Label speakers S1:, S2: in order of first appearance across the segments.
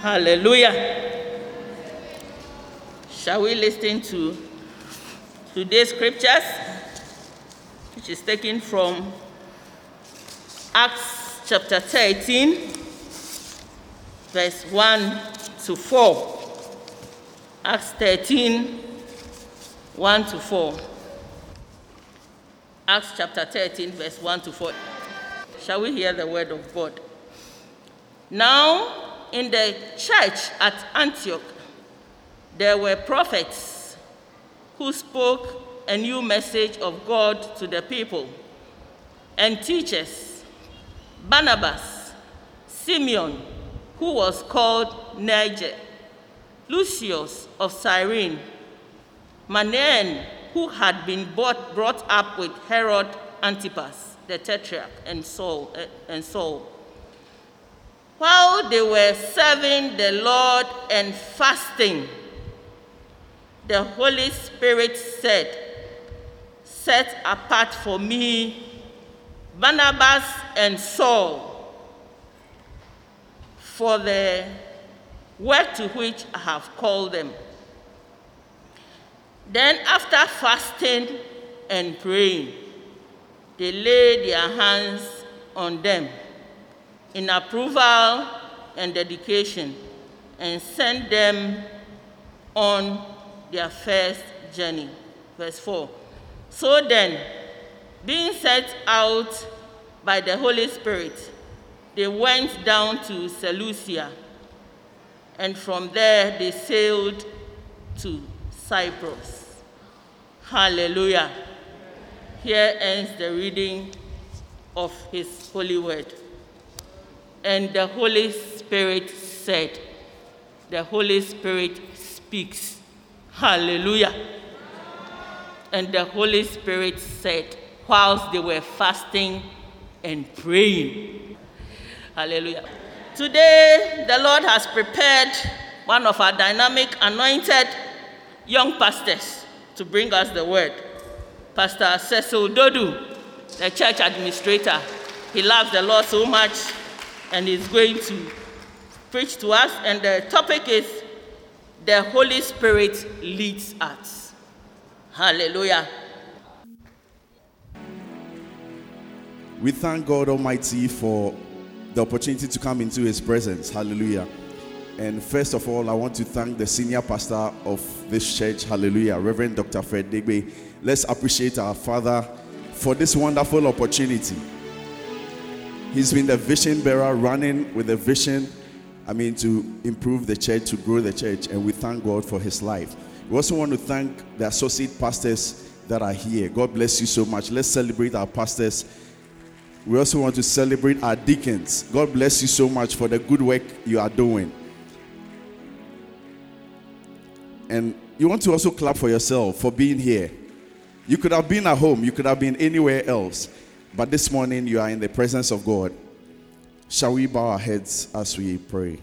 S1: Hallelujah. Shall we listen to today's scriptures, which is taken from Acts chapter 13, verse 1 to 4. Acts 13, 1 to 4. Acts chapter 13, verse 1 to 4. Shall we hear the word of God? Now, in the church at Antioch, there were prophets who spoke a new message of God to the people, and teachers Barnabas, Simeon, who was called Niger, Lucius of Cyrene, Manaen, who had been brought, brought up with Herod Antipas, the tetrarch, and Saul, uh, and Saul. While they were serving the Lord and fasting, the Holy Spirit said, Set apart for me Barnabas and Saul for the work to which I have called them. Then, after fasting and praying, they laid their hands on them in approval and dedication and sent them on their first journey. Verse 4. So then, being set out by the Holy Spirit, they went down to Seleucia, and from there they sailed to Cyprus. Hallelujah. Here ends the reading of his holy word. And the Holy Spirit said, The Holy Spirit speaks. Hallelujah. And the Holy Spirit said, whilst they were fasting and praying. Hallelujah. Today, the Lord has prepared one of our dynamic, anointed young pastors to bring us the word. Pastor Cecil Dodoo, the church administrator. He loves the Lord so much and he's going to preach to us. And the topic is The Holy Spirit Leads Us. Hallelujah.
S2: We thank God Almighty for the opportunity to come into His presence. Hallelujah. And first of all, I want to thank the senior pastor of this church. Hallelujah. Reverend Dr. Fred Deegbe. Let's appreciate our Father for this wonderful opportunity. He's been the vision bearer, running with a vision, I mean, to improve the church, to grow the church, and we thank God for his life. We also want to thank the associate pastors that are here. God bless you so much. Let's celebrate our pastors. We also want to celebrate our deacons. God bless you so much for the good work you are doing. And you want to also clap for yourself for being here. You could have been at home, you could have been anywhere else, but this morning you are in the presence of God. Shall we bow our heads as we pray?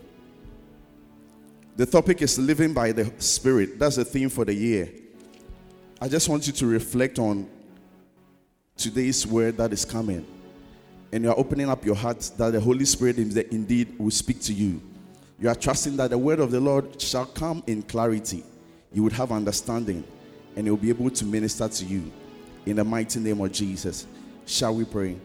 S2: The topic is living by the Spirit. That's the theme for the year. I just want you to reflect on today's word that is coming. And you are opening up your heart that the Holy Spirit indeed will speak to you. You are trusting that the word of the Lord shall come in clarity. You would have understanding and He'll be able to minister to you. In the mighty name of Jesus, shall we pray?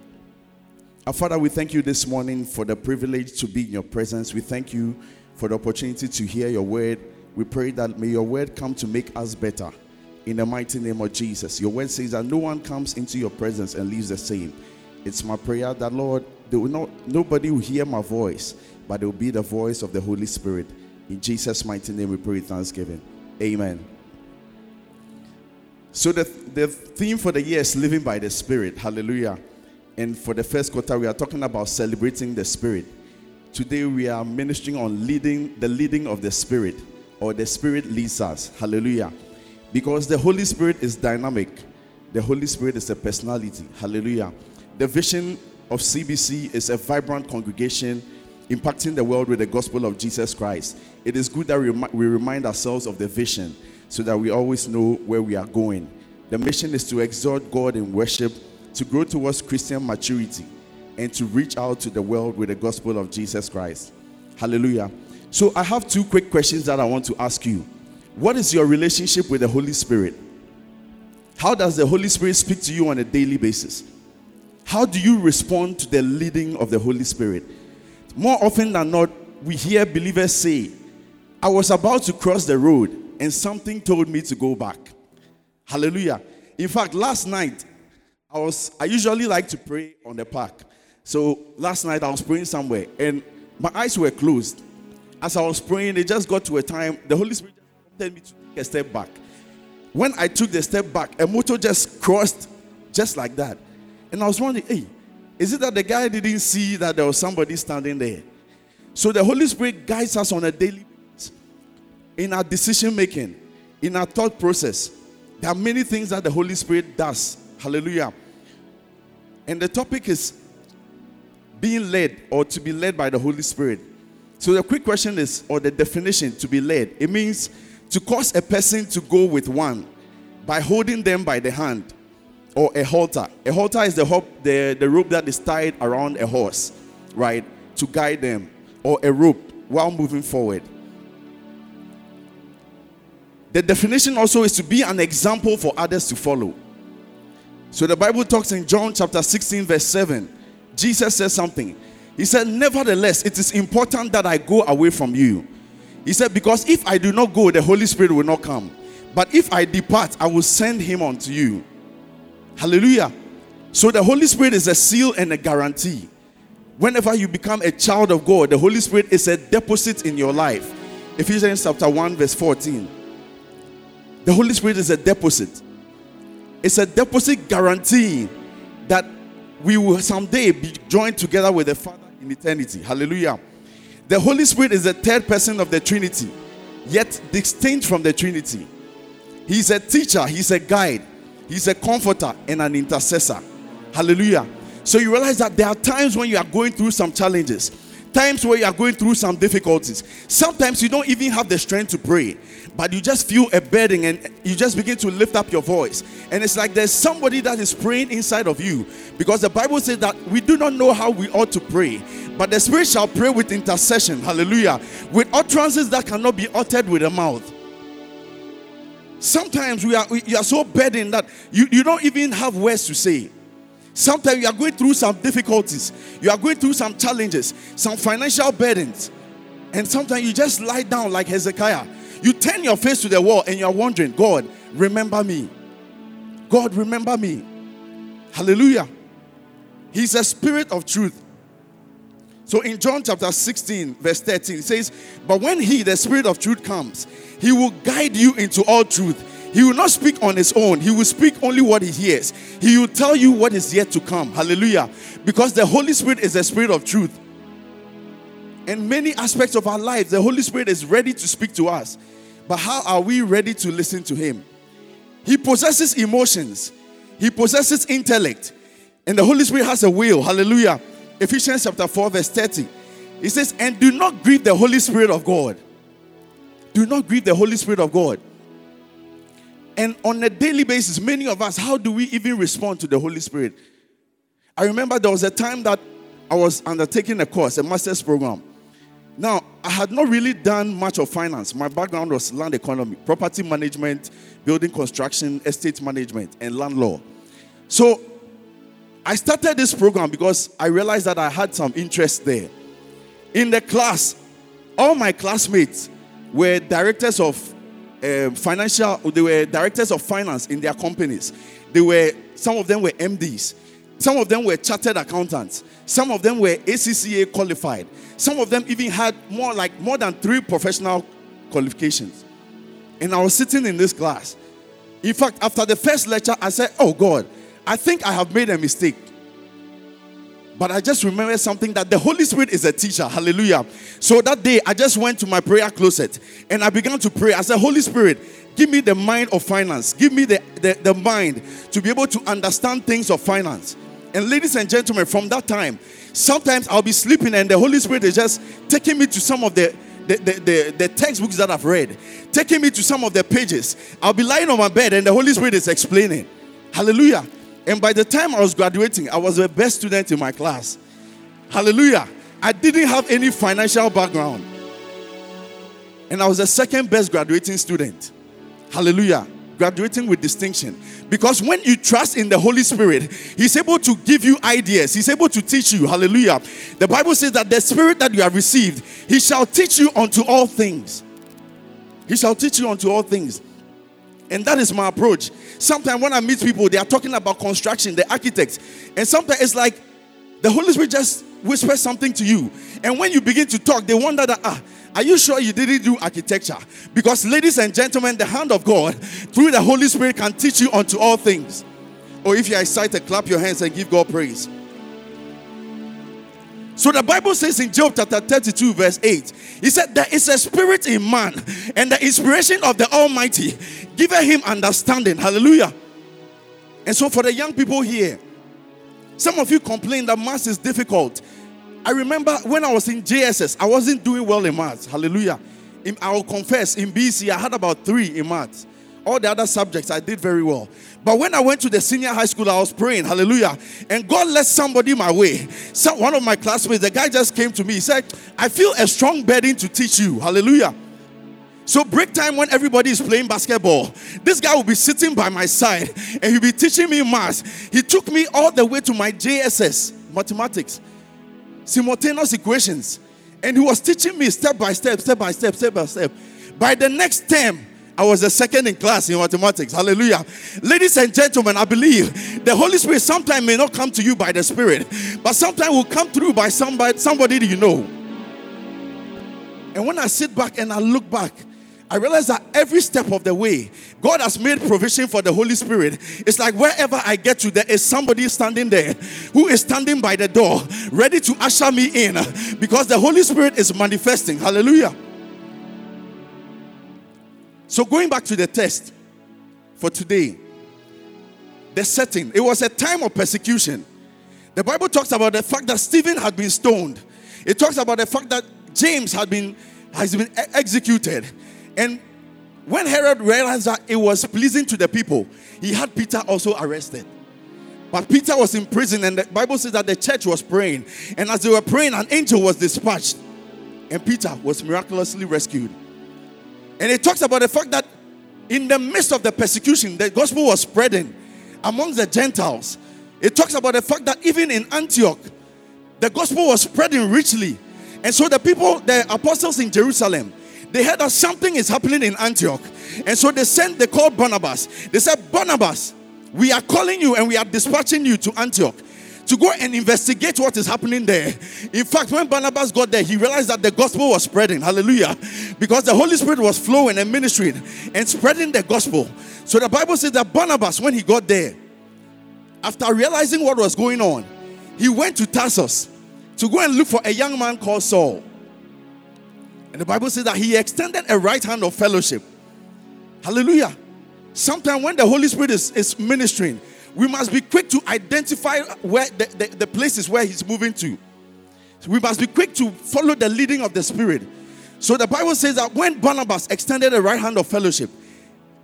S2: Our Father, we thank you this morning for the privilege to be in your presence. We thank you for the opportunity to hear your word. We pray that may your word come to make us better. In the mighty name of Jesus. Your word says that no one comes into your presence and leaves the same. It's my prayer that, Lord, will not, nobody will hear my voice, but it will be the voice of the Holy Spirit. In Jesus' mighty name, we pray thanksgiving. Amen. So the, the theme for the year is living by the Spirit. Hallelujah. And for the first quarter, we are talking about celebrating the Spirit. Today we are ministering on leading the leading of the Spirit, or the Spirit leads us. Hallelujah. Because the Holy Spirit is dynamic. The Holy Spirit is a personality. Hallelujah. The vision of CBC is a vibrant congregation impacting the world with the gospel of Jesus Christ. It is good that we, we remind ourselves of the vision so that we always know where we are going. The mission is to exhort God in worship, to grow towards Christian maturity, and to reach out to the world with the gospel of Jesus Christ. Hallelujah. So I have two quick questions that I want to ask you. What is your relationship with the Holy Spirit? How does the Holy Spirit speak to you on a daily basis? How do you respond to the leading of the Holy Spirit? More often than not, we hear believers say, I was about to cross the road and something told me to go back. Hallelujah. In fact, last night, I was I usually like to pray on the park. So last night I was praying somewhere and my eyes were closed. As I was praying, it just got to a time the Holy Spirit told me to take a step back. When I took the step back, a motor just crossed just like that. And I was wondering, hey, is it that the guy didn't see that there was somebody standing there? So the Holy Spirit guides us on a daily in our decision making, in our thought process. There are many things that the Holy Spirit does. Hallelujah. And the topic is being led or to be led by the Holy Spirit. So the quick question is, or the definition to be led, it means to cause a person to go with one by holding them by the hand or a halter. A halter is the, hop, the, the rope that is tied around a horse, right, to guide them, or a rope while moving forward. The definition also is to be an example for others to follow. So the Bible talks in John chapter 16, verse 7. Jesus says something. He said, Nevertheless, it is important that I go away from you. He said, Because if I do not go, the Holy Spirit will not come. But if I depart, I will send him unto you. Hallelujah. So the Holy Spirit is a seal and a guarantee. Whenever you become a child of God, the Holy Spirit is a deposit in your life. Ephesians chapter 1, verse 14. The Holy Spirit is a deposit. It's a deposit guarantee that we will someday be joined together with the Father in eternity. Hallelujah. The Holy Spirit is the third person of the Trinity, yet distinct from the Trinity. He's a teacher, he's a guide, he's a comforter, and an intercessor. Hallelujah. So you realize that there are times when you are going through some challenges, times where you are going through some difficulties. Sometimes you don't even have the strength to pray but you just feel a burden and you just begin to lift up your voice. And it's like there's somebody that is praying inside of you because the Bible says that we do not know how we ought to pray, but the Spirit shall pray with intercession. Hallelujah. With utterances that cannot be uttered with the mouth. Sometimes we are, we, you are so burdened that you, you don't even have words to say. Sometimes you are going through some difficulties, you are going through some challenges, some financial burdens. And sometimes you just lie down like Hezekiah you turn your face to the wall and you're wondering, God, remember me. God, remember me. Hallelujah. He's a spirit of truth. So in John chapter 16, verse 13, it says, But when he, the spirit of truth, comes, he will guide you into all truth. He will not speak on his own. He will speak only what he hears. He will tell you what is yet to come. Hallelujah. Because the Holy Spirit is the spirit of truth. In many aspects of our lives, the Holy Spirit is ready to speak to us. But how are we ready to listen to Him? He possesses emotions, He possesses intellect, and the Holy Spirit has a will. Hallelujah. Ephesians chapter 4, verse 30. He says, And do not grieve the Holy Spirit of God. Do not grieve the Holy Spirit of God. And on a daily basis, many of us, how do we even respond to the Holy Spirit? I remember there was a time that I was undertaking a course, a master's program. Now, I had not really done much of finance. My background was land economy, property management, building construction, estate management, and land law. So I started this program because I realized that I had some interest there. In the class, all my classmates were directors of uh, financial, they were directors of finance in their companies. They were, some of them were MDs, some of them were chartered accountants, some of them were ACCA qualified. Some of them even had more like more than three professional qualifications. And I was sitting in this class. In fact, after the first lecture, I said, Oh God, I think I have made a mistake. But I just remember something that the Holy Spirit is a teacher. Hallelujah. So that day, I just went to my prayer closet and I began to pray. I said, Holy Spirit, give me the mind of finance. Give me the, the, the mind to be able to understand things of finance. And ladies and gentlemen, from that time, Sometimes I'll be sleeping and the Holy Spirit is just taking me to some of the the, the, the, the, textbooks that I've read, taking me to some of the pages. I'll be lying on my bed and the Holy Spirit is explaining. Hallelujah. And by the time I was graduating, I was the best student in my class. Hallelujah. I didn't have any financial background. And I was the second best graduating student. Hallelujah. Graduating with distinction. Because when you trust in the Holy Spirit, He's able to give you ideas, He's able to teach you. Hallelujah. The Bible says that the Spirit that you have received, He shall teach you unto all things. He shall teach you unto all things. And that is my approach. Sometimes when I meet people, they are talking about construction, the architects. And sometimes it's like the Holy Spirit just whispers something to you. And when you begin to talk, they wonder that, ah, are you sure you didn't do architecture? Because, ladies and gentlemen, the hand of God through the Holy Spirit can teach you unto all things. Or if you are excited, clap your hands and give God praise. So the Bible says in Job chapter 32, verse 8, he said, There is a spirit in man, and the inspiration of the Almighty giveth him understanding. Hallelujah. And so for the young people here, some of you complain that math is difficult. I remember when I was in JSS, I wasn't doing well in math. Hallelujah. I will confess, in BC, I had about three in maths. All the other subjects, I did very well. But when I went to the senior high school, I was praying, hallelujah. And God led somebody my way. So one of my classmates, the guy just came to me. He said, I feel a strong burden to teach you. Hallelujah. So, break time when everybody is playing basketball, this guy will be sitting by my side and he'll be teaching me maths. He took me all the way to my JSS, mathematics simultaneous equations. And he was teaching me step by step, step by step, step by step. By the next term, I was the second in class in mathematics. Hallelujah. Ladies and gentlemen, I believe the Holy Spirit sometimes may not come to you by the Spirit, but sometimes will come through by somebody, somebody you know. And when I sit back and I look back, I realize that every step of the way, God has made provision for the Holy Spirit. It's like wherever I get to, there is somebody standing there who is standing by the door, ready to usher me in because the Holy Spirit is manifesting. Hallelujah. So, going back to the test for today, the setting, it was a time of persecution. The Bible talks about the fact that Stephen had been stoned, it talks about the fact that James had been has been executed. And when Herod realized that it was pleasing to the people, he had Peter also arrested. But Peter was in prison, and the Bible says that the church was praying. And as they were praying, an angel was dispatched, and Peter was miraculously rescued. And it talks about the fact that in the midst of the persecution, the gospel was spreading among the Gentiles. It talks about the fact that even in Antioch, the gospel was spreading richly. And so the people, the apostles in Jerusalem, they heard that something is happening in Antioch. And so they sent, they called Barnabas. They said, Barnabas, we are calling you and we are dispatching you to Antioch to go and investigate what is happening there. In fact, when Barnabas got there, he realized that the gospel was spreading. Hallelujah. Because the Holy Spirit was flowing and ministering and spreading the gospel. So the Bible says that Barnabas, when he got there, after realizing what was going on, he went to Tarsus to go and look for a young man called Saul. And the Bible says that he extended a right hand of fellowship. Hallelujah. Sometimes when the Holy Spirit is, is ministering, we must be quick to identify where the, the, the places where he's moving to. We must be quick to follow the leading of the Spirit. So the Bible says that when Barnabas extended the right hand of fellowship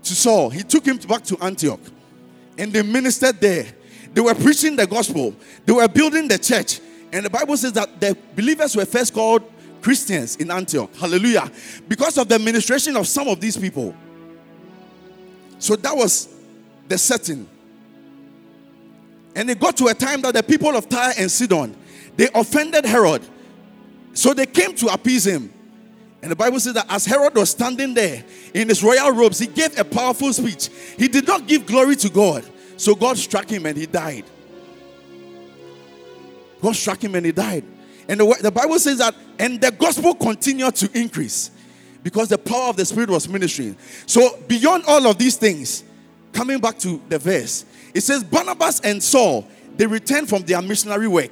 S2: to Saul, he took him back to Antioch and they ministered there. They were preaching the gospel, they were building the church. And the Bible says that the believers were first called Christians in Antioch. Hallelujah. Because of the administration of some of these people. So that was the setting. And it got to a time that the people of Tyre and Sidon, they offended Herod. So they came to appease him. And the Bible says that as Herod was standing there in his royal robes, he gave a powerful speech. He did not give glory to God. So God struck him and he died. God struck him and he died. And the, the Bible says that, and the gospel continued to increase because the power of the Spirit was ministering. So, beyond all of these things, coming back to the verse, it says Barnabas and Saul they returned from their missionary work.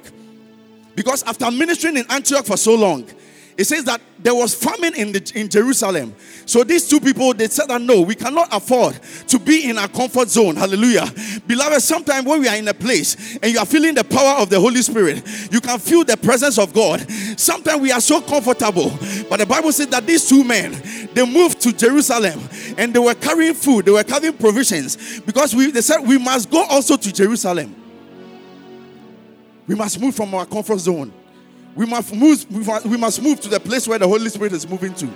S2: Because after ministering in Antioch for so long, it says that there was famine in, the, in Jerusalem. So these two people they said that no, we cannot afford to be in our comfort zone. Hallelujah. Beloved, sometimes when we are in a place and you are feeling the power of the Holy Spirit, you can feel the presence of God. Sometimes we are so comfortable. But the Bible said that these two men they moved to Jerusalem and they were carrying food, they were carrying provisions because we they said we must go also to Jerusalem. We must move from our comfort zone. We must move, we must move to the place where the Holy Spirit is moving to.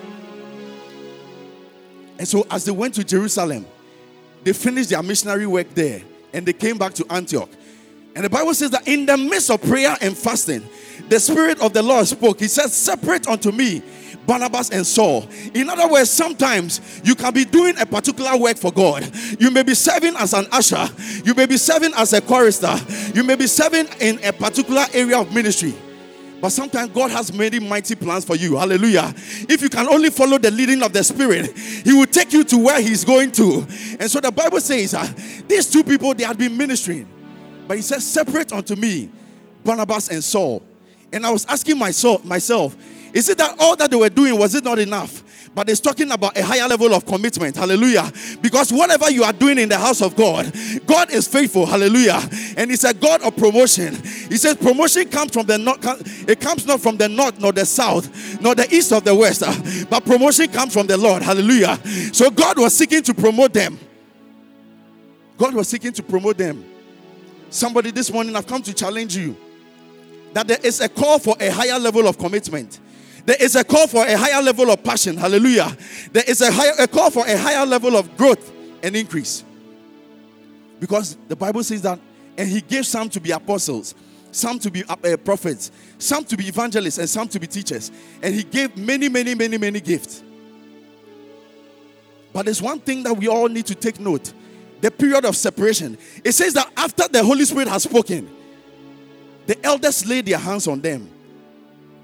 S2: And so, as they went to Jerusalem, they finished their missionary work there and they came back to Antioch. And the Bible says that in the midst of prayer and fasting, the Spirit of the Lord spoke. He said, Separate unto me Barnabas and Saul. In other words, sometimes you can be doing a particular work for God. You may be serving as an usher, you may be serving as a chorister, you may be serving in a particular area of ministry. But sometimes God has many mighty plans for you. Hallelujah. If you can only follow the leading of the Spirit, He will take you to where He's going to. And so the Bible says uh, these two people, they had been ministering. But He says, Separate unto me Barnabas and Saul. And I was asking myself, myself, is it that all that they were doing was it not enough? But it's talking about a higher level of commitment. Hallelujah. Because whatever you are doing in the house of God, God is faithful. Hallelujah. And it's a God of promotion. He says promotion comes from the north, it comes not from the north nor the south, nor the east or the west, uh, but promotion comes from the Lord. Hallelujah. So God was seeking to promote them. God was seeking to promote them. Somebody this morning, I've come to challenge you that there is a call for a higher level of commitment. There is a call for a higher level of passion. Hallelujah. There is a, higher, a call for a higher level of growth and increase. Because the Bible says that, and he gave some to be apostles, some to be uh, prophets, some to be evangelists, and some to be teachers. And he gave many, many, many, many gifts. But there's one thing that we all need to take note the period of separation. It says that after the Holy Spirit has spoken, the elders laid their hands on them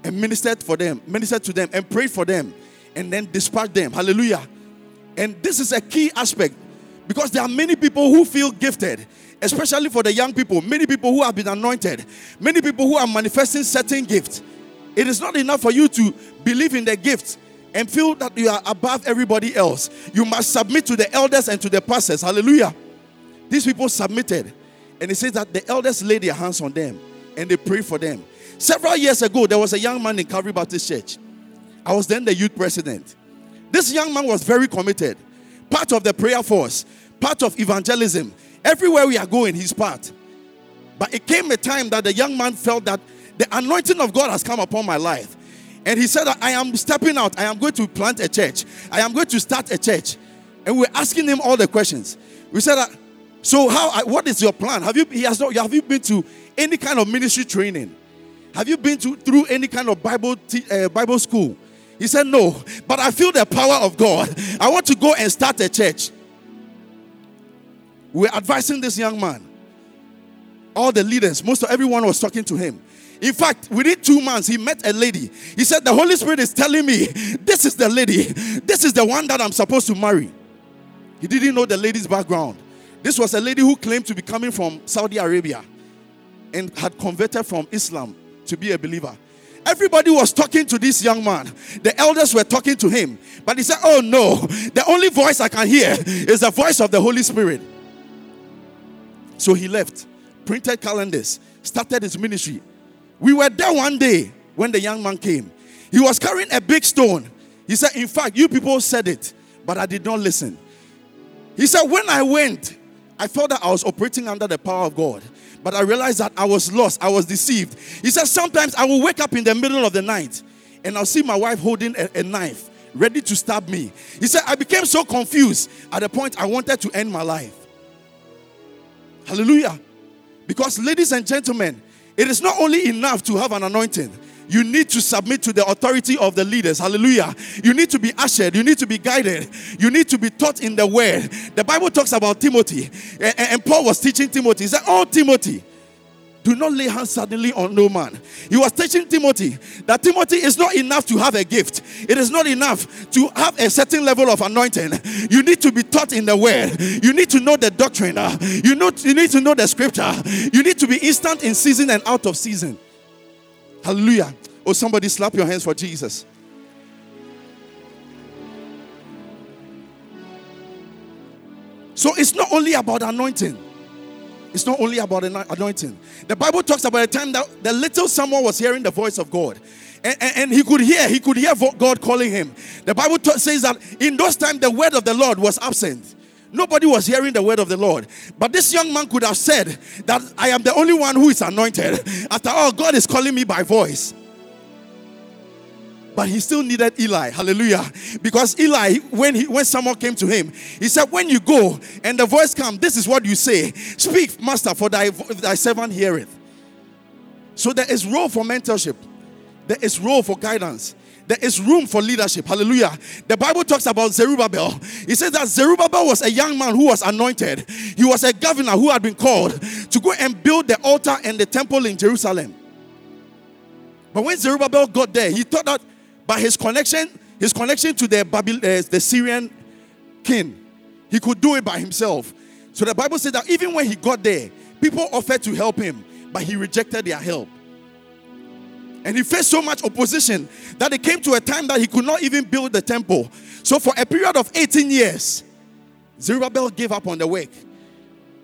S2: and ministered for them, ministered to them, and prayed for them, and then dispatched them. Hallelujah. And this is a key aspect because there are many people who feel gifted, especially for the young people, many people who have been anointed, many people who are manifesting certain gifts. It is not enough for you to believe in the gift and feel that you are above everybody else. You must submit to the elders and to the pastors. Hallelujah. These people submitted, and it says that the elders laid their hands on them and they prayed for them. Several years ago, there was a young man in Calvary Baptist Church. I was then the youth president. This young man was very committed, part of the prayer force, part of evangelism. Everywhere we are going, he's part. But it came a time that the young man felt that the anointing of God has come upon my life. And he said I am stepping out. I am going to plant a church. I am going to start a church. And we're asking him all the questions. We said so how, what is your plan? Have you, he has not, have you been to any kind of ministry training? Have you been to, through any kind of Bible, uh, Bible school? He said, No, but I feel the power of God. I want to go and start a church. We're advising this young man. All the leaders, most of everyone was talking to him. In fact, within two months, he met a lady. He said, The Holy Spirit is telling me, This is the lady. This is the one that I'm supposed to marry. He didn't know the lady's background. This was a lady who claimed to be coming from Saudi Arabia and had converted from Islam to be a believer. Everybody was talking to this young man. The elders were talking to him. But he said, Oh no, the only voice I can hear is the voice of the Holy Spirit. So he left, printed calendars, started his ministry. We were there one day when the young man came. He was carrying a big stone. He said, In fact, you people said it, but I did not listen. He said, When I went, I felt that I was operating under the power of God but I realized that I was lost. I was deceived. He said, Sometimes I will wake up in the middle of the night and I'll see my wife holding a, a knife ready to stab me. He said, I became so confused at the point I wanted to end my life. Hallelujah. Because, ladies and gentlemen, it is not only enough to have an anointing, you need to submit to the authority of the leaders. Hallelujah. You need to be ushered. You need to be guided. You need to be taught in the word. The Bible talks about Timothy, and, Paul was teaching Timothy. He said, Oh, Timothy, do not lay hands suddenly on no man. He was teaching Timothy that Timothy is not enough to have a gift. It is not enough to have a certain level of anointing. You need to be taught in the word. You need to know the doctrine. You, know, you need to know the scripture. You need to be instant in season and out of season. Hallelujah. Oh, somebody slap your hands for Jesus. So it's not only about anointing. It's not only about anointing. The Bible talks about a time that the little Samuel was hearing the voice of God. And, and, and, he could hear, he could hear God calling him. The Bible t- says that in those times the word of the Lord was absent. Nobody was hearing the word of the Lord. But this young man could have said that I am the only one who is anointed. After all, God is calling me by voice. but he still needed Eli. Hallelujah. Because Eli, when he when someone came to him, he said, When you go and the voice come, this is what you say. Speak, master, for thy, thy servant heareth. So there is role for mentorship. There is role for guidance. There is room for leadership. Hallelujah. The Bible talks about Zerubbabel. He says that Zerubbabel was a young man who was anointed. He was a governor who had been called to go and build the altar and the temple in Jerusalem. But when Zerubbabel got there, he thought that by his connection, his connection to the, Babyl- uh, the Syrian king, he could do it by himself. So the Bible said that even when he got there, people offered to help him, but he rejected their help. And he faced so much opposition that it came to a time that he could not even build the temple. So for a period of 18 years, Zerubbabel gave up on the work.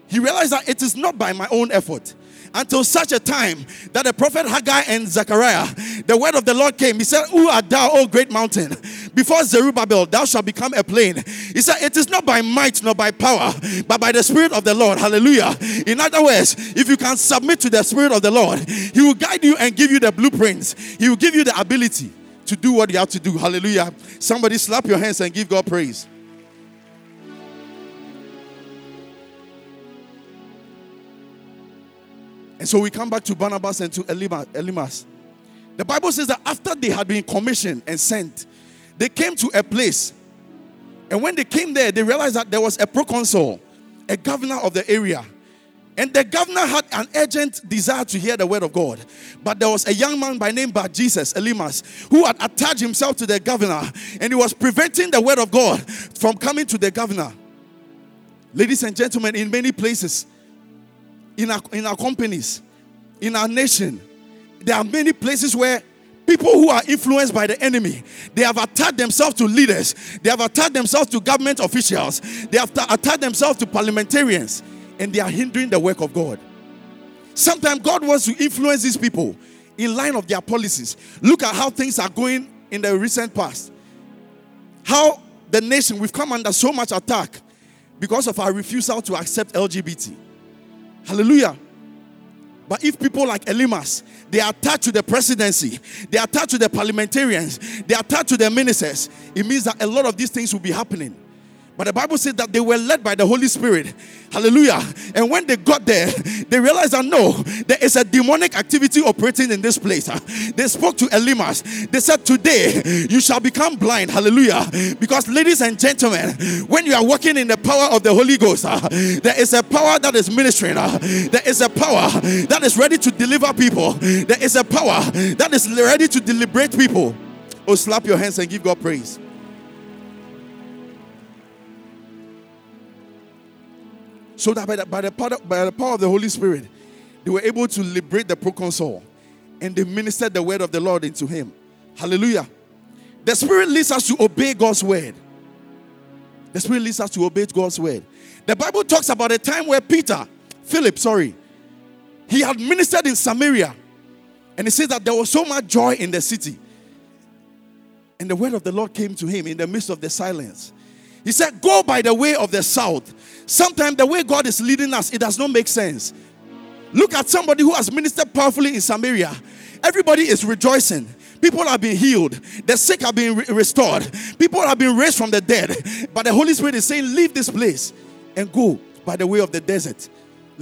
S2: He realized that it is not by my own effort until such a time that the prophet Haggai and Zechariah, the word of the Lord came. He said, Who art thou, O great mountain? Before Zerubbabel, thou shalt become a plain. He said, It is not by might nor by power, but by the Spirit of the Lord. Hallelujah. In other words, if you can submit to the Spirit of the Lord, He will guide you and give you the blueprints, He will give you the ability to do what you have to do. Hallelujah. Somebody slap your hands and give God praise. And so we come back to Barnabas and to Elymas. The Bible says that after they had been commissioned and sent, they came to a place. And when they came there, they realized that there was a proconsul, a governor of the area. And the governor had an urgent desire to hear the word of God. But there was a young man by name Bar Jesus, Elymas, who had attached himself to the governor and he was preventing the word of God from coming to the governor. Ladies and gentlemen, in many places, in our, in our companies, in our nation, there are many places where people who are influenced by the enemy they have attached themselves to leaders. They have attached themselves to government officials. They have attached themselves to parliamentarians and they are hindering the work of god. Sometimes god wants to influence these people in line of their policies. Look at how things are going in the recent past. How the nation we've come under so much attack because of our refusal to accept lgbt Hallelujah. But if people like Elymas, they are attached to the presidency, they are attached to the parliamentarians, they are attached to the ministers, it means that a lot of these things will be happening. But the Bible says that they were led by the Holy Spirit. Hallelujah. And when they got there, they realized that no, there is a demonic activity operating in this place. They spoke to Elymas. They said, Today you shall become blind. Hallelujah. Because, ladies and gentlemen, when you are walking in the power of the Holy Ghost, uh, there is a power that is ministering. Uh, there is a power that is ready to deliver people. There is a power that is ready to deliberate people. Oh, slap your hands and give God praise. So that by the, by the, power, by the power of the Holy Spirit, they were able to liberate the proconsul and they ministered the word of the Lord into him. Hallelujah. The Spirit leads us to obey God's word. The Spirit leads us to obey God's word. The Bible talks about a time where Peter, Philip, sorry, he had ministered in Samaria. And he says that there was so much joy in the city. And the word of the Lord came to him in the midst of the silence. He said, Go by the way of the south Sometimes the way God is leading us, it does not make sense. Look at somebody who has ministered powerfully in Samaria. Everybody is rejoicing. People have been healed. The sick have been re- restored. People have been raised from the dead. But the Holy Spirit is saying, Leave this place and go by the way of the desert.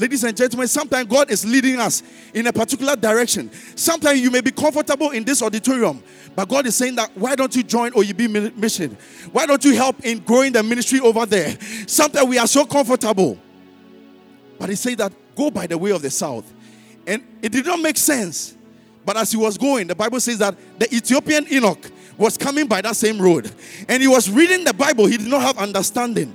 S2: Ladies and gentlemen, sometimes God is leading us in a particular direction. Sometimes you may be comfortable in this auditorium, but God is saying that why don't you join OUB mission? Why don't you help in growing the ministry over there? Sometimes we are so comfortable. But he said that go by the way of the south. And it did not make sense. But as he was going, the Bible says that the Ethiopian eunuch was coming by that same road. And he was reading the Bible, he did not have understanding.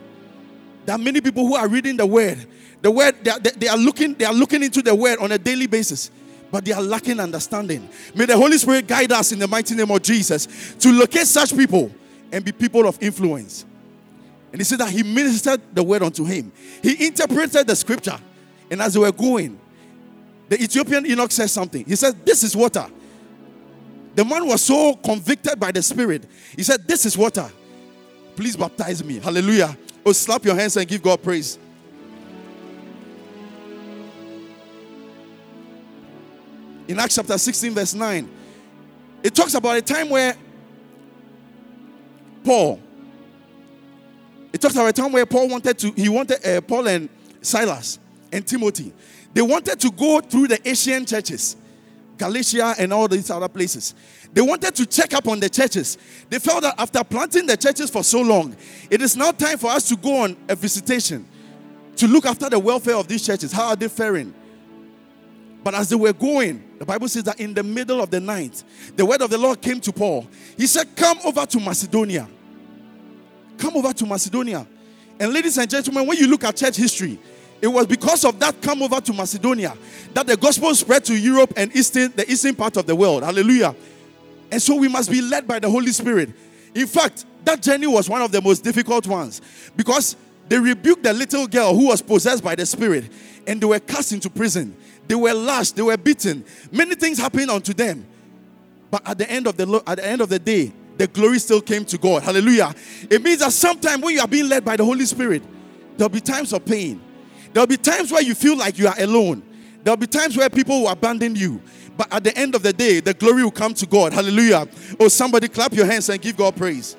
S2: Are many people who are reading the word. The word, they are, they are looking, they are looking into the word on a daily basis but they are lacking understanding. May the Holy Spirit guide us in the mighty name of Jesus to locate such people and be people of influence. And he said that he ministered the word unto him. He interpreted the scripture. And as they were going, the Ethiopian eunuch said something. He said, This is water. The man was so convicted by the Spirit. He said, This is water. Please baptize me. Hallelujah. Oh, slap your hands and give God praise. In Acts chapter 16, verse 9, it talks about a time where Paul. It talks about a time where Paul wanted to, he wanted uh, Paul and Silas and Timothy. They wanted to go through the Asian churches, Galatia and all these other places. They wanted to check up on the churches. They felt that after planting the churches for so long, it is now time for us to go on a visitation to look after the welfare of these churches. How are they faring? But as they were going, the Bible says that in the middle of the night, the word of the Lord came to Paul. He said, Come over to Macedonia. Come over to Macedonia. And ladies and gentlemen, when you look at church history, it was because of that come over to Macedonia that the gospel spread to Europe and eastern, the eastern part of the world. Hallelujah. And so we must be led by the Holy Spirit. In fact, that journey was one of the most difficult ones because they rebuked the little girl who was possessed by the Spirit and they were cast into prison. They were lashed, they were beaten. Many things happened unto them. But at the end of the at the end of the day, the glory still came to God. Hallelujah. It means that sometimes when you are being led by the Holy Spirit, there'll be times of pain. There'll be times where you feel like you are alone. There'll be times where people will abandon you. But at the end of the day, the glory will come to God. Hallelujah. Oh, somebody clap your hands and give God praise.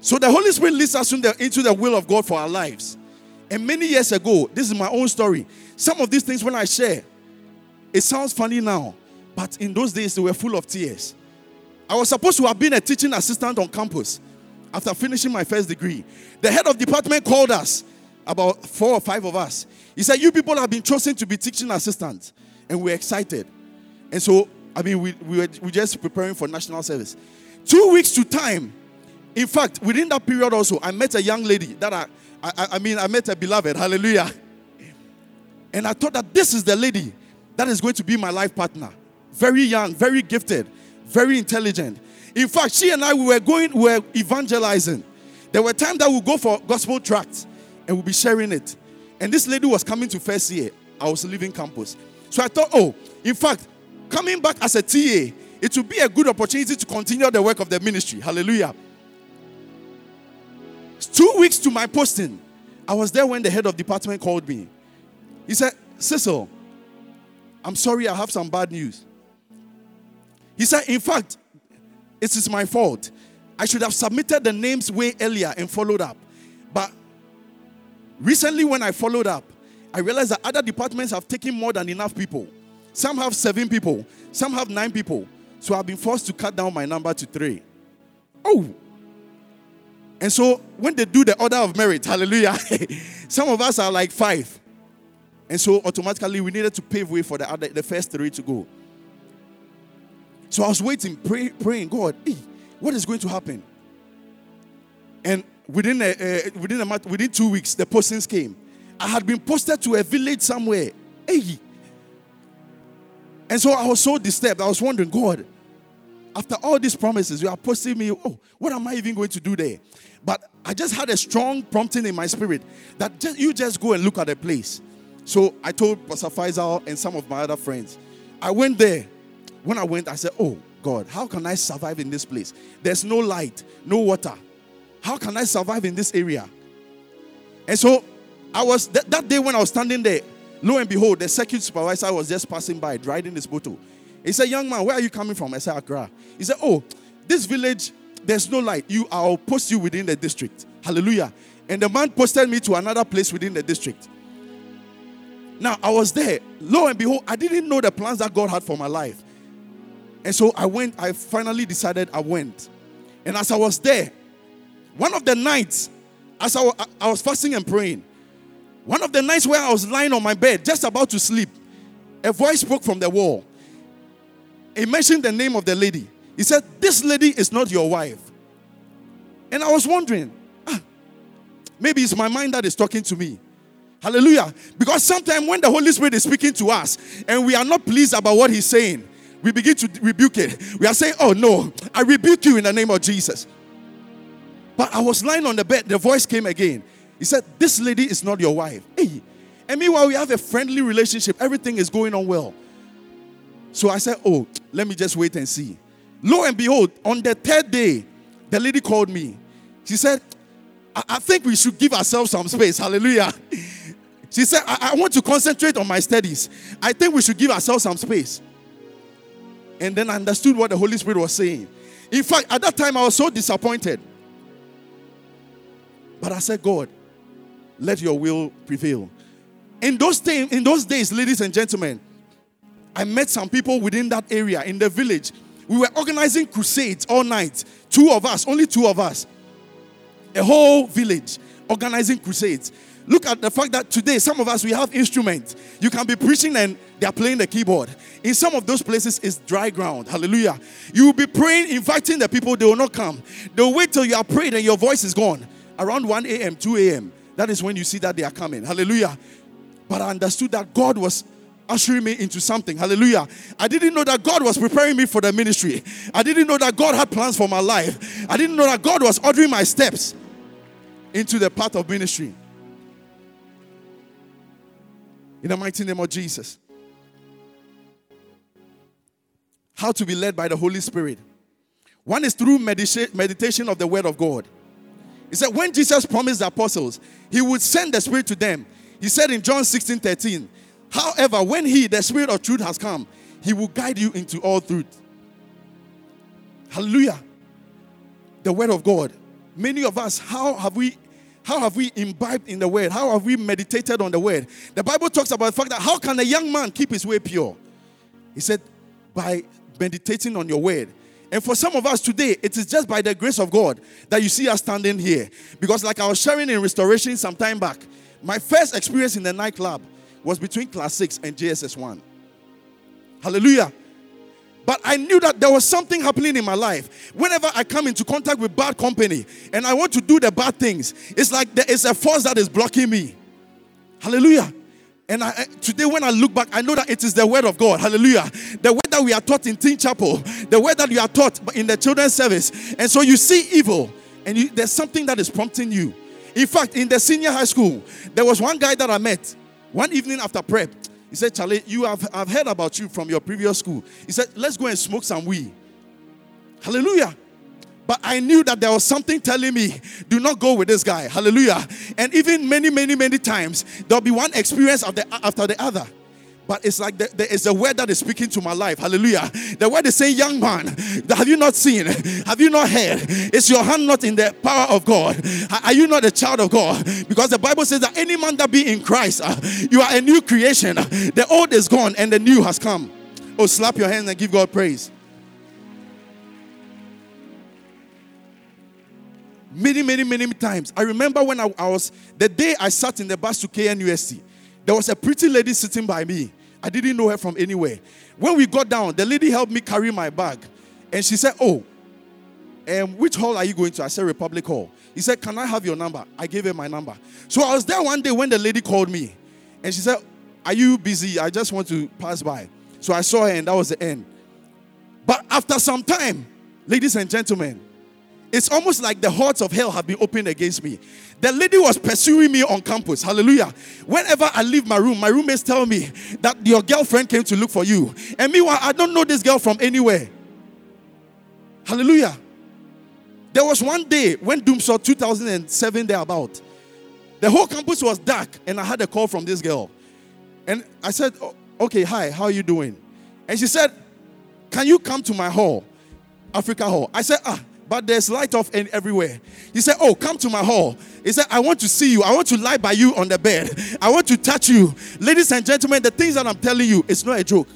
S2: So the Holy Spirit leads us into the will of God for our lives. And many years ago, this is my own story. Some of these things, when I share, it sounds funny now, but in those days, they were full of tears. I was supposed to have been a teaching assistant on campus after finishing my first degree. The head of department called us, about four or five of us. He said, You people have been chosen to be teaching assistants. And we're excited. And so, I mean, we, we were we just preparing for national service. Two weeks to time. In fact, within that period also, I met a young lady that I, I, I mean, I met a beloved. Hallelujah. And I thought that this is the lady that is going to be my life partner. Very young, very gifted, very intelligent. In fact, she and I we were going, we were evangelizing. There were times that we go for gospel tracts and we'll be sharing it. And this lady was coming to first year. I was leaving campus. So I thought, oh, in fact, coming back as a TA, it would be a good opportunity to continue the work of the ministry. Hallelujah. Two weeks to my posting, I was there when the head of department called me. He said, Cecil, I'm sorry, I have some bad news. He said, In fact, it is my fault. I should have submitted the names way earlier and followed up. But recently, when I followed up, I realized that other departments have taken more than enough people. Some have seven people, some have nine people. So I've been forced to cut down my number to three. Oh, and so when they do the order of merit, hallelujah, some of us are like five. And so automatically we needed to pave way for the other, the first three to go. So I was waiting, pray, praying, God, hey, what is going to happen? And within a, uh, within a month, within two weeks, the postings came. I had been posted to a village somewhere. Hey. And so I was so disturbed. I was wondering, God, after all these promises, you are posting me. Oh, what am I even going to do there? But I just had a strong prompting in my spirit that just, you just go and look at the place. So I told Pastor Faisal and some of my other friends. I went there. When I went, I said, Oh God, how can I survive in this place? There's no light, no water. How can I survive in this area? And so I was th- that day when I was standing there, lo and behold, the circuit supervisor was just passing by, riding his motor. He said, Young man, where are you coming from? I said, Accra. He said, Oh, this village, there's no light. You I'll post you within the district. Hallelujah. And the man posted me to another place within the district. Now I was there. Lo and behold, I didn't know the plans that God had for my life. And so I went, I finally decided I went. And as I was there, one of the nights, as I, I was fasting and praying, one of the nights where I was lying on my bed, just about to sleep, a voice spoke from the wall he mentioned the name of the lady. He said, This lady is not your wife. And I was wondering, ah, maybe it's my mind that is talking to me. Hallelujah. Because sometimes when the Holy Spirit is speaking to us and we are not pleased about what He's saying, we begin to rebuke it. We are saying, Oh no, I rebuke you in the name of Jesus. But I was lying on the bed, the voice came again. He said, This lady is not your wife. Hey. And meanwhile, we have a friendly relationship, everything is going on well. So I said, Oh, let me just wait and see. Lo and behold, on the third day, the lady called me. She said, I, I think we should give ourselves some space. Hallelujah. She said, I-, I want to concentrate on my studies. I think we should give ourselves some space. And then I understood what the Holy Spirit was saying. In fact, at that time, I was so disappointed. But I said, God, let your will prevail. In those, day, in those days, ladies and gentlemen, I met some people within that area in the village. We were organizing crusades all night. Two of us, only two of us. A whole village organizing crusades. Look at the fact that today, some of us, we have instruments. You can be preaching and they are playing the keyboard. In some of those places, it's dry ground. Hallelujah. You will be praying, inviting the people, they will not come. They'll wait till you are prayed and your voice is gone. Around 1 a.m., 2 a.m., that is when you see that they are coming. Hallelujah. But I understood that God was ushering me into something. Hallelujah. I didn't know that God was preparing me for the ministry. I didn't know that God had plans for my life. I didn't know that God was ordering my steps into the path of ministry. In the mighty name of Jesus. How to be led by the Holy Spirit. One is through meditation of the Word of God. He said, when Jesus promised the apostles, he would send the Spirit to them. He said in John 16 13, However, when he, the Spirit of truth, has come, he will guide you into all truth. Hallelujah. The Word of God. Many of us, how have we how have we imbibed in the word? How have we meditated on the word? The Bible talks about the fact that how can a young man keep his way pure? He said, by meditating on your word. And for some of us today, it is just by the grace of God that you see us standing here. Because, like I was sharing in restoration some time back, my first experience in the nightclub was between class 6 and JSS 1. Hallelujah. But I knew that there was something happening in my life. Whenever I come into contact with bad company and I want to do the bad things, it's like there is a force that is blocking me. Hallelujah. And I, today, when I look back, I know that it is the word of God. Hallelujah. The word that we are taught in Teen Chapel, the word that we are taught in the children's service. And so you see evil, and you, there's something that is prompting you. In fact, in the senior high school, there was one guy that I met one evening after prep. He said, Charlie, you have I've heard about you from your previous school. He said, let's go and smoke some weed. Hallelujah. But I knew that there was something telling me, do not go with this guy. Hallelujah. And even many, many, many times, there'll be one experience after the other. But it's like the, there is a word that is speaking to my life. Hallelujah. The word is saying, Young man, have you not seen? Have you not heard? Is your hand not in the power of God? Are you not a child of God? Because the Bible says that any man that be in Christ, uh, you are a new creation. The old is gone and the new has come. Oh, slap your hands and give God praise. Many, many, many times. I remember when I, I was, the day I sat in the bus to KNUST. There was a pretty lady sitting by me. I didn't know her from anywhere. When we got down, the lady helped me carry my bag. And she said, Oh, um, which hall are you going to? I said, Republic Hall. He said, Can I have your number? I gave her my number. So I was there one day when the lady called me. And she said, Are you busy? I just want to pass by. So I saw her, and that was the end. But after some time, ladies and gentlemen, it's almost like the hearts of hell have been opened against me. The lady was pursuing me on campus. Hallelujah. Whenever I leave my room, my roommates tell me that your girlfriend came to look for you. And meanwhile, I don't know this girl from anywhere. Hallelujah. There was one day when dumsor 2007 there about. The whole campus was dark, and I had a call from this girl. And I said, Okay, hi, how are you doing? And she said, Can you come to my hall, Africa Hall? I said, Ah, but there's light off in everywhere. He said, Oh, come to my hall. He said, I want to see you. I want to lie by you on the bed. I want to touch you. Ladies and gentlemen, the things that I'm telling you, it's not a joke.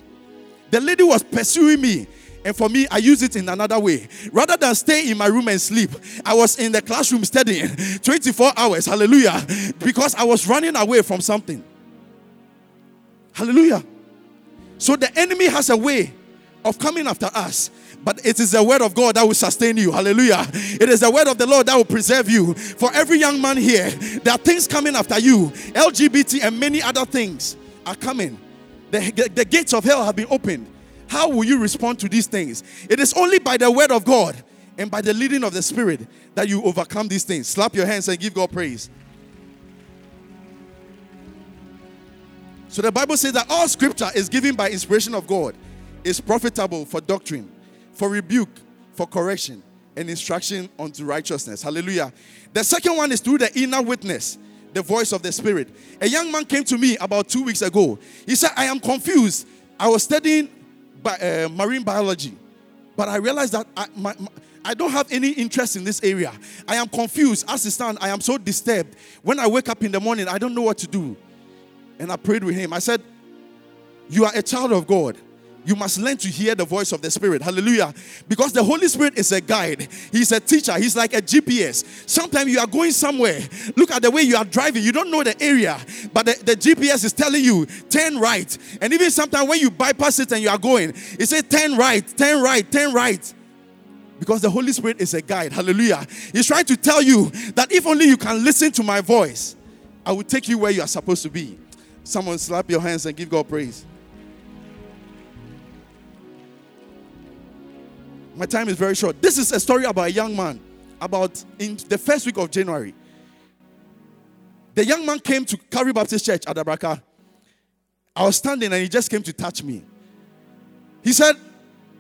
S2: The lady was pursuing me. And for me, I use it in another way. Rather than stay in my room and sleep, I was in the classroom studying 24 hours. Hallelujah. Because I was running away from something. Hallelujah. So the enemy has a way of coming after us but it is the word of God that will sustain you. Hallelujah. It is the word of the Lord that will preserve you. For every young man here, there are things coming after you. LGBT and many other things are coming. The, the, the gates of hell have been opened. How will you respond to these things? It is only by the word of God and by the leading of the Spirit that you overcome these things. Slap your hands and give God praise. So the Bible says that all scripture is given by inspiration of God, is profitable for doctrine, for rebuke, for correction, and instruction unto righteousness. Hallelujah. The second one is through the inner witness, the voice of the Spirit. A young man came to me about two weeks ago. He said, I am confused. I was studying bi- uh, marine biology, but I realized that I, my, my, I don't have any interest in this area. I am confused. As it stands, I am so disturbed. When I wake up in the morning, I don't know what to do. And I prayed with him. I said, You are a child of God. You must learn to hear the voice of the Spirit. Hallelujah. Because the Holy Spirit is a guide, He's a teacher, He's like a GPS. Sometimes you are going somewhere. Look at the way you are driving. You don't know the area, but the, the GPS is telling you, turn right. And even sometimes when you bypass it and you are going, it says, turn right, turn right, turn right. Because the Holy Spirit is a guide. Hallelujah. He's trying to tell you that if only you can listen to my voice, I will take you where you are supposed to be. Someone slap your hands and give God praise. My time is very short. This is a story about a young man. About in the first week of January, the young man came to Calvary Baptist Church at Adabraka. I was standing and he just came to touch me. He said,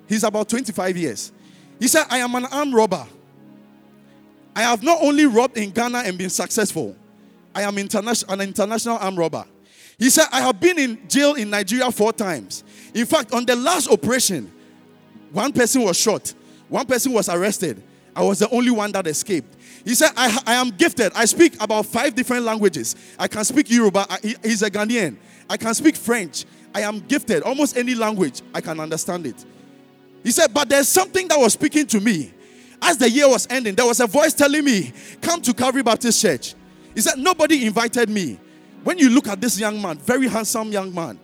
S2: he's about 25 years. He said, I am an armed robber. I have not only robbed in Ghana and been successful, I am international, an international armed robber. He said, I have been in jail in Nigeria four times. In fact, on the last operation, one person was shot, one person was arrested. I was the only one that escaped. He said, I, I am gifted. I speak about five different languages. I can speak Yoruba. I, he's a Ghanaian. I can speak French. I am gifted. Almost any language, I can understand it. He said, But there's something that was speaking to me. As the year was ending, there was a voice telling me, Come to Calvary Baptist Church. He said, Nobody invited me. When you look at this young man, very handsome young man,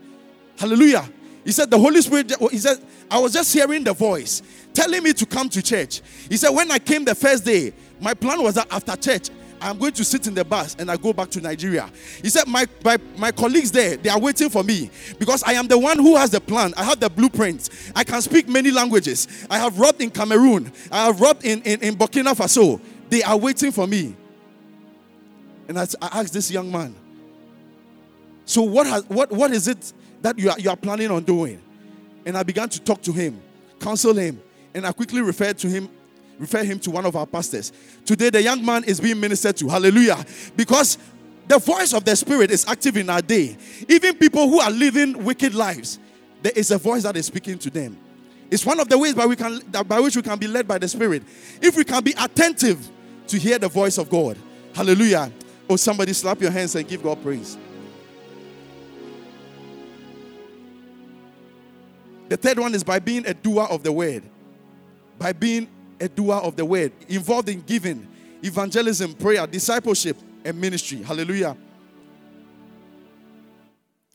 S2: hallelujah. He said, The Holy Spirit, he said, I was just hearing the voice telling me to come to church. He said, When I came the first day, my plan was that after church, I'm going to sit in the bus and I go back to Nigeria. He said, my, my, my colleagues there, they are waiting for me because I am the one who has the plan. I have the blueprint. I can speak many languages. I have robbed in Cameroon. I have robbed in, in, in Burkina Faso. They are waiting for me. And I, I asked this young man, so what, has, what, what is it that you are, you are planning on doing? And I began to talk to him, counsel him, and I quickly referred to him refer him to one of our pastors. Today, the young man is being ministered to. Hallelujah. Because the voice of the Spirit is active in our day. Even people who are living wicked lives, there is a voice that is speaking to them. It's one of the ways by, we can, by which we can be led by the Spirit. If we can be attentive to hear the voice of God. Hallelujah. Oh, somebody slap your hands and give God praise. The third one is by being a doer of the word. By being a doer of the word, involved in giving, evangelism, prayer, discipleship, and ministry. Hallelujah.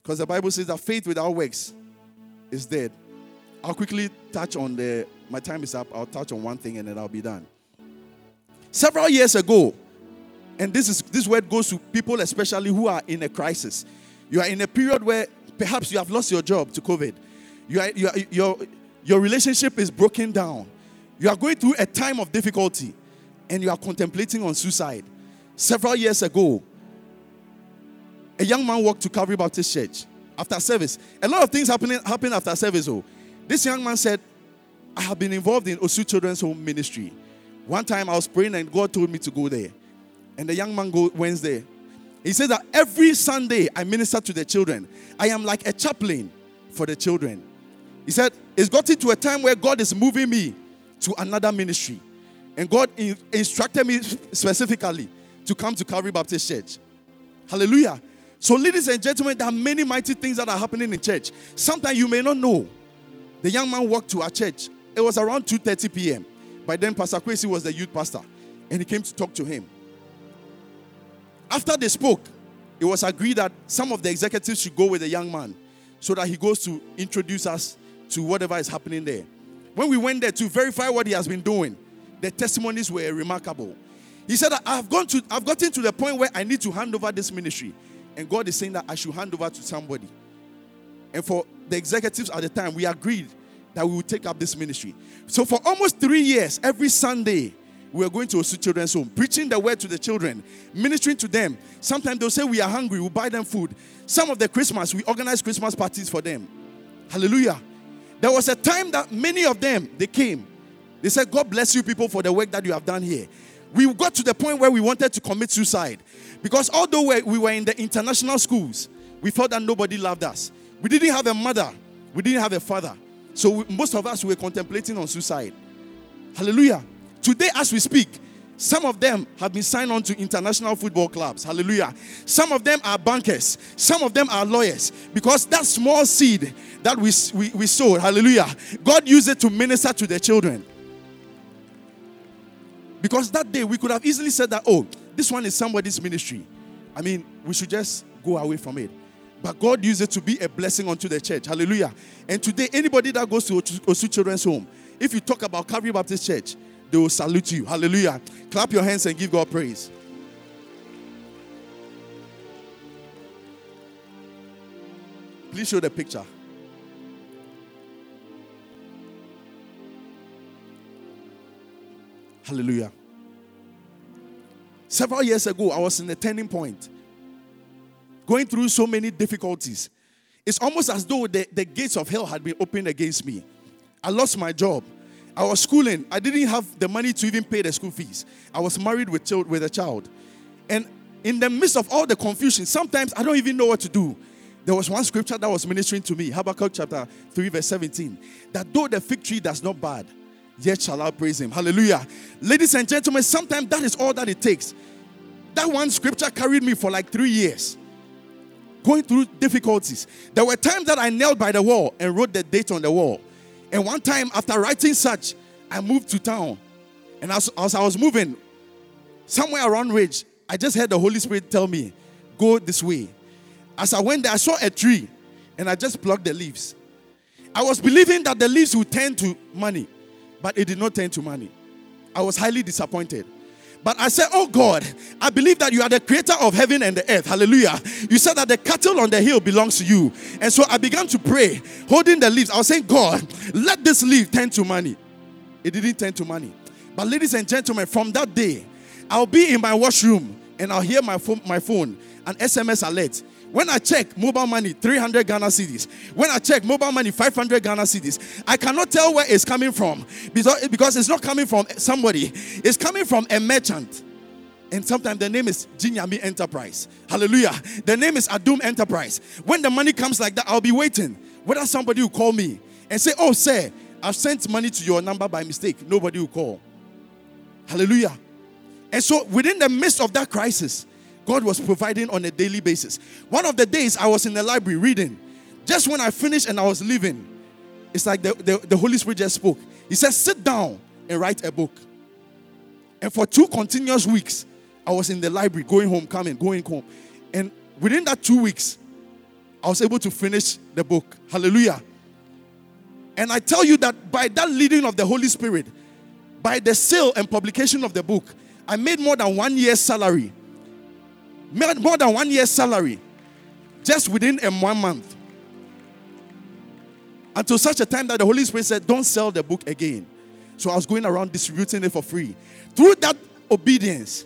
S2: Because the Bible says that faith without works is dead. I'll quickly touch on the, my time is up. I'll touch on one thing and then I'll be done. Several years ago, and this is this word goes to people especially who are in a crisis. You are in a period where perhaps you have lost your job to COVID. You are, you are, your, your relationship is broken down. You are going through a time of difficulty and you are contemplating on suicide. Several years ago, a young man walked to Calvary Baptist Church after service. A lot of things happening happened after service. Oh, this young man said, "I have been involved in Osu Children's Home Ministry. One time I was praying and God told me to go there, and the young man go Wednesday. He said that every Sunday I minister to the children. I am like a chaplain for the children. He said it's gotten to a time where God is moving me to another ministry. And God in- instructed me specifically to come to Calvary Baptist Church. Hallelujah. So, ladies and gentlemen, there are many mighty things that are happening in church. Sometimes you may not know. The young man walked to our church. It was around 2:30 p.m. By then, Pastor Kwesi was the youth pastor, and he came to talk to him. After they spoke, it was agreed that some of the executives should go with the young man so that he goes to introduce us to whatever is happening there. When we went there to verify what he has been doing, the testimonies were remarkable. He said, I've gone to I've gotten to the point where I need to hand over this ministry. And God is saying that I should hand over to somebody. And for the executives at the time, we agreed that we would take up this ministry. So for almost three years, every Sunday, we were going to Osu Children's Home, preaching the word to the children, ministering to them. Sometimes they'll say, We are hungry, we'll buy them food. Some of the Christmas, we organize Christmas parties for them. Hallelujah. There was a time that many of them they came. They said, God bless you people for the work that you have done here. We got to the point where we wanted to commit suicide. Because although we were in the international schools, we felt that nobody loved us. We didn't have a mother, we didn't have a father. So we, most of us were contemplating on suicide. Hallelujah. Today, as we speak, some of them have been signed on to international football clubs. Hallelujah. Some of them are bankers. Some of them are lawyers. Because that small seed that we, we, we sowed, hallelujah, God used it to minister to their children. Because that day we could have easily said that, oh, this one is somebody's ministry. I mean, we should just go away from it. But God used it to be a blessing unto the church. Hallelujah. And today, anybody that goes to Osu Children's Home, if you talk about Calvary Baptist Church, they will salute you. Hallelujah. Clap your hands and give God praise. Please show the picture. Hallelujah. Several years ago, I was in a turning point, going through so many difficulties. It's almost as though the, the gates of hell had been opened against me. I lost my job. I was schooling. I didn't have the money to even pay the school fees. I was married with, child, with a child. And in the midst of all the confusion, sometimes I don't even know what to do. There was one scripture that was ministering to me, Habakkuk chapter 3, verse 17. That though the fig tree does not bud, yet shall I praise him. Hallelujah. Ladies and gentlemen, sometimes that is all that it takes. That one scripture carried me for like three years, going through difficulties. There were times that I knelt by the wall and wrote the date on the wall. And one time, after writing such, I moved to town. And as, as I was moving, somewhere around Ridge, I just heard the Holy Spirit tell me, Go this way. As I went there, I saw a tree and I just plucked the leaves. I was believing that the leaves would turn to money, but it did not turn to money. I was highly disappointed. But I said, Oh God, I believe that you are the creator of heaven and the earth. Hallelujah. You said that the cattle on the hill belongs to you. And so I began to pray, holding the leaves. I was saying, God, let this leaf turn to money. It didn't turn to money. But ladies and gentlemen, from that day, I'll be in my washroom and I'll hear my phone, my phone an SMS alert when I check mobile money, 300 Ghana cedis. When I check mobile money, 500 Ghana cedis. I cannot tell where it's coming from because, because it's not coming from somebody. It's coming from a merchant. And sometimes the name is Jinyami Enterprise. Hallelujah. The name is Adum Enterprise. When the money comes like that, I'll be waiting. Whether somebody will call me and say, Oh, sir, I've sent money to your number by mistake. Nobody will call. Hallelujah. And so, within the midst of that crisis, God was providing on a daily basis. One of the days I was in the library reading, just when I finished and I was leaving, it's like the, the, the Holy Spirit just spoke. He said, Sit down and write a book. And for two continuous weeks, I was in the library, going home, coming, going home. And within that two weeks, I was able to finish the book. Hallelujah. And I tell you that by that leading of the Holy Spirit, by the sale and publication of the book, I made more than one year's salary more than one year's salary just within a one month. Until such a time that the Holy Spirit said, Don't sell the book again. So I was going around distributing it for free. Through that obedience,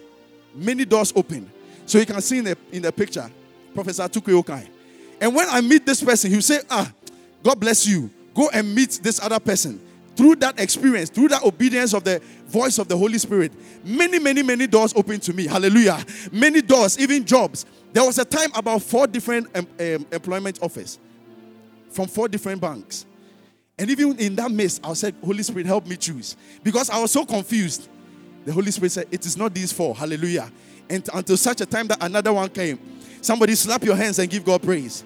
S2: many doors opened. So you can see in the, in the picture, Professor Tukwe Okai. And when I meet this person, he'll say, Ah, God bless you. Go and meet this other person through that experience, through that obedience of the voice of the Holy Spirit, many, many, many doors opened to me. Hallelujah. Many doors, even jobs. There was a time about four different um, um, employment offers from four different banks. And even in that mess, I said, Holy Spirit, help me choose. Because I was so confused. The Holy Spirit said, It is not these four. Hallelujah. And until such a time that another one came, somebody slap your hands and give God praise.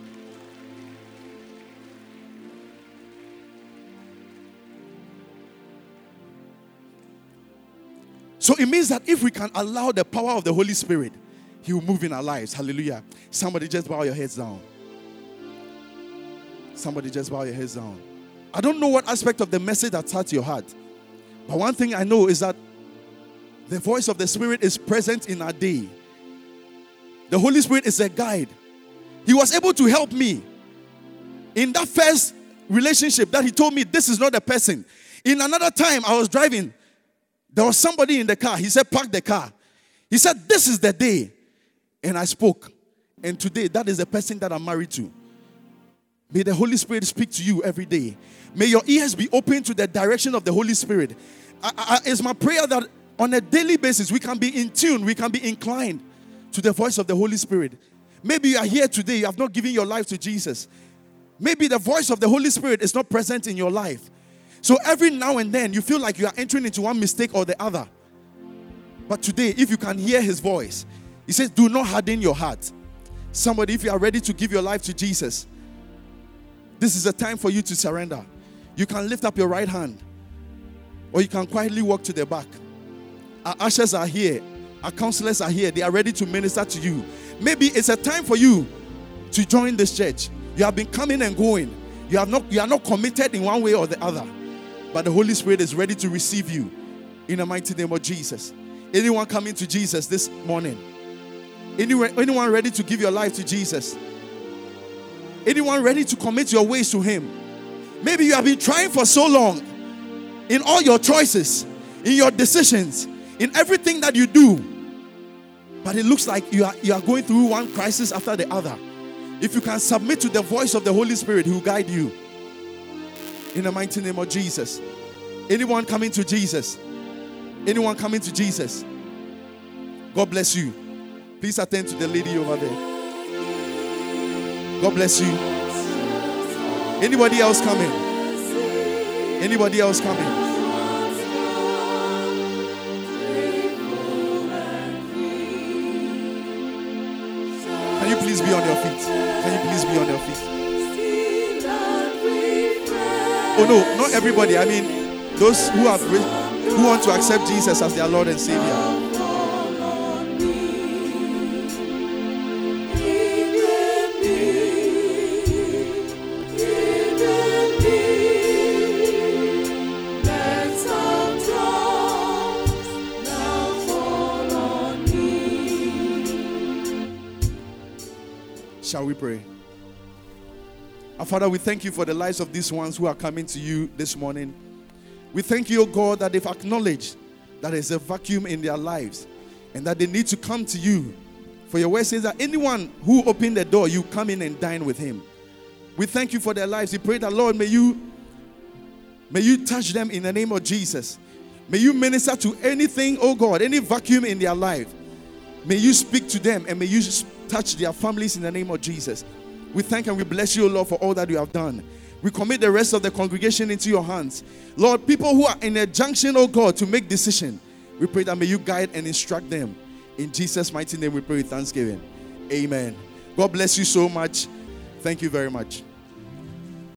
S2: So it means that if we can allow the power of the Holy Spirit, He will move in our lives. Hallelujah. Somebody just bow your heads down. Somebody just bow your heads down. I don't know what aspect of the message that touched your heart, but one thing I know is that the voice of the Spirit is present in our day. The Holy Spirit is a guide. He was able to help me in that first relationship that He told me this is not the person. In another time, I was driving there was somebody in the car. He said, Park the car. He said, This is the day. And I spoke. And today, that is the person that I'm married to. May the Holy Spirit speak to you every day. May your ears be open to the direction of the Holy Spirit. I, I, it's my prayer that on a daily basis we can be in tune, we can be inclined to the voice of the Holy Spirit. Maybe you are here today, you have not given your life to Jesus. Maybe the voice of the Holy Spirit is not present in your life. So every now and then you feel like you are entering into one mistake or the other. But today, if you can hear his voice, he says, Do not harden your heart. Somebody, if you are ready to give your life to Jesus, this is a time for you to surrender. You can lift up your right hand, or you can quietly walk to the back. Our ushers are here, our counselors are here. They are ready to minister to you. Maybe it's a time for you to join this church. You have been coming and going. You have not you are not committed in one way or the other. But the Holy Spirit is ready to receive you in the mighty name of Jesus. Anyone coming to Jesus this morning? Anyone, anyone ready to give your life to Jesus? Anyone ready to commit your ways to Him? Maybe you have been trying for so long in all your choices, in your decisions, in everything that you do, but it looks like you are, you are going through one crisis after the other. If you can submit to the voice of the Holy Spirit, He will guide you. In the mighty name of Jesus. Anyone coming to Jesus? Anyone coming to Jesus? God bless you. Please attend to the lady over there. God bless you. Anybody else coming? Anybody else coming? Can you please be on your feet? Can you please be on your feet? Oh no, not everybody. I mean, those who have who want to accept Jesus as their Lord and Savior. Father, we thank you for the lives of these ones who are coming to you this morning. We thank you, O God, that they've acknowledged that there's a vacuum in their lives and that they need to come to you. For your word says that anyone who opened the door, you come in and dine with him. We thank you for their lives. We pray that, Lord, may you may you touch them in the name of Jesus. May you minister to anything, oh God, any vacuum in their life. May you speak to them and may you touch their families in the name of Jesus. We thank and we bless you, Lord, for all that you have done. We commit the rest of the congregation into your hands. Lord, people who are in a junction, oh God, to make decision, we pray that may you guide and instruct them. In Jesus' mighty name, we pray with thanksgiving. Amen. God bless you so much. Thank you very much.